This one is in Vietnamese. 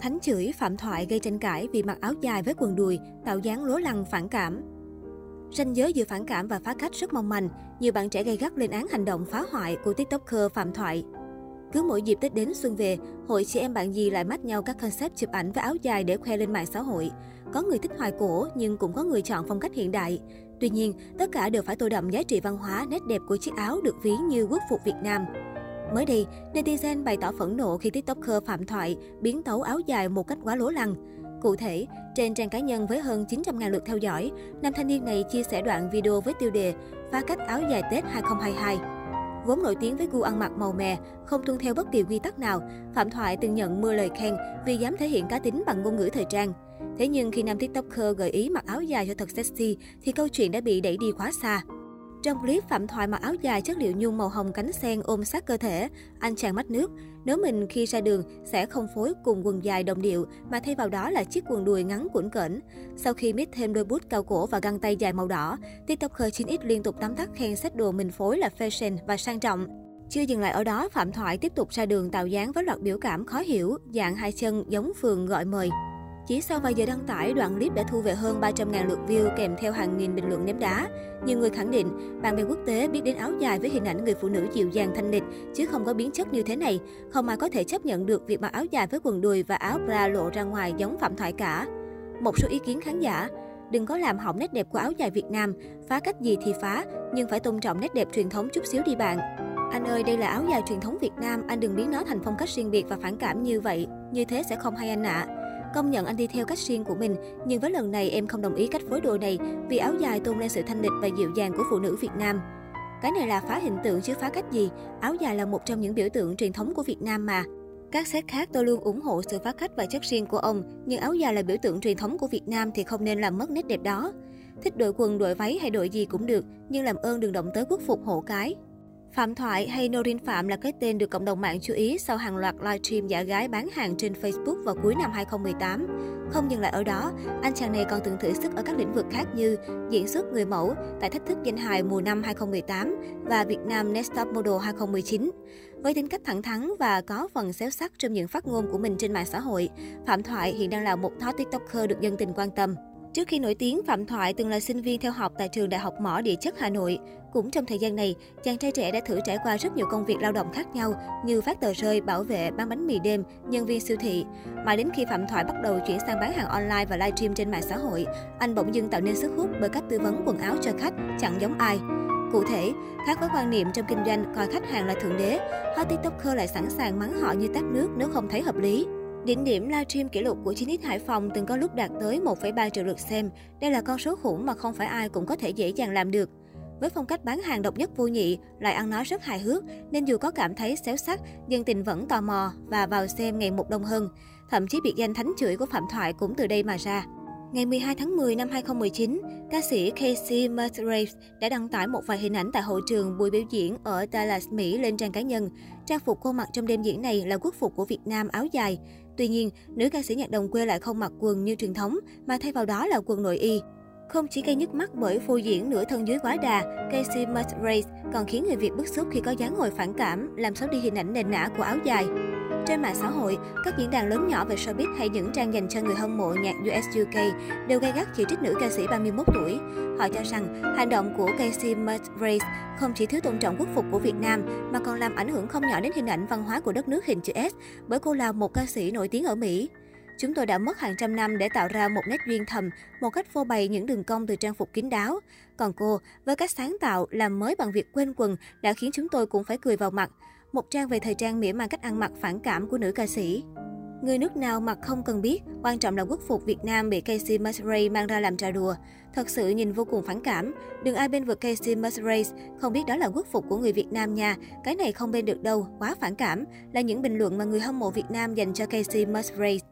Thánh chửi Phạm Thoại gây tranh cãi vì mặc áo dài với quần đùi, tạo dáng lố lăng phản cảm. Ranh giới giữa phản cảm và phá cách rất mong manh, nhiều bạn trẻ gây gắt lên án hành động phá hoại của tiktoker Phạm Thoại. Cứ mỗi dịp Tết đến xuân về, hội chị em bạn gì lại mách nhau các concept chụp ảnh với áo dài để khoe lên mạng xã hội. Có người thích hoài cổ nhưng cũng có người chọn phong cách hiện đại. Tuy nhiên, tất cả đều phải tô đậm giá trị văn hóa, nét đẹp của chiếc áo được ví như quốc phục Việt Nam. Mới đây, netizen bày tỏ phẫn nộ khi tiktoker Phạm Thoại biến tấu áo dài một cách quá lố lăng. Cụ thể, trên trang cá nhân với hơn 900.000 lượt theo dõi, nam thanh niên này chia sẻ đoạn video với tiêu đề phá cách áo dài Tết 2022. Vốn nổi tiếng với gu ăn mặc màu mè, không tuân theo bất kỳ quy tắc nào, Phạm Thoại từng nhận mưa lời khen vì dám thể hiện cá tính bằng ngôn ngữ thời trang. Thế nhưng khi nam tiktoker gợi ý mặc áo dài cho thật sexy, thì câu chuyện đã bị đẩy đi quá xa. Trong clip, Phạm Thoại mặc áo dài chất liệu nhung màu hồng cánh sen ôm sát cơ thể. Anh chàng mắt nước. Nếu mình khi ra đường sẽ không phối cùng quần dài đồng điệu mà thay vào đó là chiếc quần đùi ngắn cuộn cỡn. Sau khi mix thêm đôi bút cao cổ và găng tay dài màu đỏ, TikToker 9X liên tục tắm tắt khen sách đồ mình phối là fashion và sang trọng. Chưa dừng lại ở đó, Phạm Thoại tiếp tục ra đường tạo dáng với loạt biểu cảm khó hiểu, dạng hai chân giống phường gọi mời. Chỉ sau vài giờ đăng tải, đoạn clip đã thu về hơn 300.000 lượt view kèm theo hàng nghìn bình luận ném đá. Nhiều người khẳng định, bạn bè quốc tế biết đến áo dài với hình ảnh người phụ nữ dịu dàng thanh lịch, chứ không có biến chất như thế này. Không ai có thể chấp nhận được việc mặc áo dài với quần đùi và áo bra lộ ra ngoài giống Phạm Thoại cả. Một số ý kiến khán giả, đừng có làm hỏng nét đẹp của áo dài Việt Nam, phá cách gì thì phá, nhưng phải tôn trọng nét đẹp truyền thống chút xíu đi bạn. Anh ơi, đây là áo dài truyền thống Việt Nam, anh đừng biến nó thành phong cách riêng biệt và phản cảm như vậy. Như thế sẽ không hay anh ạ. À. Công nhận anh đi theo cách riêng của mình, nhưng với lần này em không đồng ý cách phối đồ này vì áo dài tôn lên sự thanh lịch và dịu dàng của phụ nữ Việt Nam. Cái này là phá hình tượng chứ phá cách gì, áo dài là một trong những biểu tượng truyền thống của Việt Nam mà. Các xét khác tôi luôn ủng hộ sự phá cách và chất riêng của ông, nhưng áo dài là biểu tượng truyền thống của Việt Nam thì không nên làm mất nét đẹp đó. Thích đội quần, đội váy hay đội gì cũng được, nhưng làm ơn đừng động tới quốc phục hộ cái. Phạm Thoại hay Norin Phạm là cái tên được cộng đồng mạng chú ý sau hàng loạt livestream giả gái bán hàng trên Facebook vào cuối năm 2018. Không dừng lại ở đó, anh chàng này còn từng thử sức ở các lĩnh vực khác như diễn xuất người mẫu tại thách thức danh hài mùa năm 2018 và Việt Nam Next Top Model 2019. Với tính cách thẳng thắn và có phần xéo sắc trong những phát ngôn của mình trên mạng xã hội, Phạm Thoại hiện đang là một hot tiktoker được dân tình quan tâm. Trước khi nổi tiếng, Phạm Thoại từng là sinh viên theo học tại trường Đại học Mỏ Địa chất Hà Nội. Cũng trong thời gian này, chàng trai trẻ đã thử trải qua rất nhiều công việc lao động khác nhau như phát tờ rơi, bảo vệ, bán bánh mì đêm, nhân viên siêu thị. Mà đến khi Phạm Thoại bắt đầu chuyển sang bán hàng online và livestream trên mạng xã hội, anh bỗng dưng tạo nên sức hút bởi cách tư vấn quần áo cho khách chẳng giống ai. Cụ thể, khác với quan niệm trong kinh doanh coi khách hàng là thượng đế, hot tiktoker lại sẵn sàng mắng họ như tát nước nếu không thấy hợp lý. Đỉnh điểm livestream kỷ lục của 9X Hải Phòng từng có lúc đạt tới 1,3 triệu lượt xem. Đây là con số khủng mà không phải ai cũng có thể dễ dàng làm được. Với phong cách bán hàng độc nhất vô nhị, lại ăn nói rất hài hước, nên dù có cảm thấy xéo sắc, dân tình vẫn tò mò và vào xem ngày một đông hơn. Thậm chí biệt danh thánh chửi của Phạm Thoại cũng từ đây mà ra. Ngày 12 tháng 10 năm 2019, ca sĩ Casey Musgraves đã đăng tải một vài hình ảnh tại hội trường buổi biểu diễn ở Dallas, Mỹ lên trang cá nhân. Trang phục cô mặc trong đêm diễn này là quốc phục của Việt Nam áo dài. Tuy nhiên, nữ ca sĩ nhạc đồng quê lại không mặc quần như truyền thống, mà thay vào đó là quần nội y. Không chỉ gây nhức mắt bởi phô diễn nửa thân dưới quá đà, Casey Musgraves còn khiến người Việt bức xúc khi có dáng ngồi phản cảm, làm xấu đi hình ảnh nền nã của áo dài. Trên mạng xã hội, các diễn đàn lớn nhỏ về showbiz hay những trang dành cho người hâm mộ nhạc US UK đều gay gắt chỉ trích nữ ca sĩ 31 tuổi. Họ cho rằng hành động của Casey Musgraves không chỉ thiếu tôn trọng quốc phục của Việt Nam mà còn làm ảnh hưởng không nhỏ đến hình ảnh văn hóa của đất nước hình chữ S bởi cô là một ca sĩ nổi tiếng ở Mỹ. Chúng tôi đã mất hàng trăm năm để tạo ra một nét duyên thầm, một cách phô bày những đường cong từ trang phục kín đáo. Còn cô, với cách sáng tạo, làm mới bằng việc quên quần, đã khiến chúng tôi cũng phải cười vào mặt. Một trang về thời trang mỉa mai cách ăn mặc phản cảm của nữ ca sĩ. Người nước nào mặc không cần biết, quan trọng là quốc phục Việt Nam bị Casey Musgraves mang ra làm trò đùa. Thật sự nhìn vô cùng phản cảm. Đừng ai bên vực Casey Musgraves, không biết đó là quốc phục của người Việt Nam nha. Cái này không bên được đâu, quá phản cảm. Là những bình luận mà người hâm mộ Việt Nam dành cho Casey Musgraves.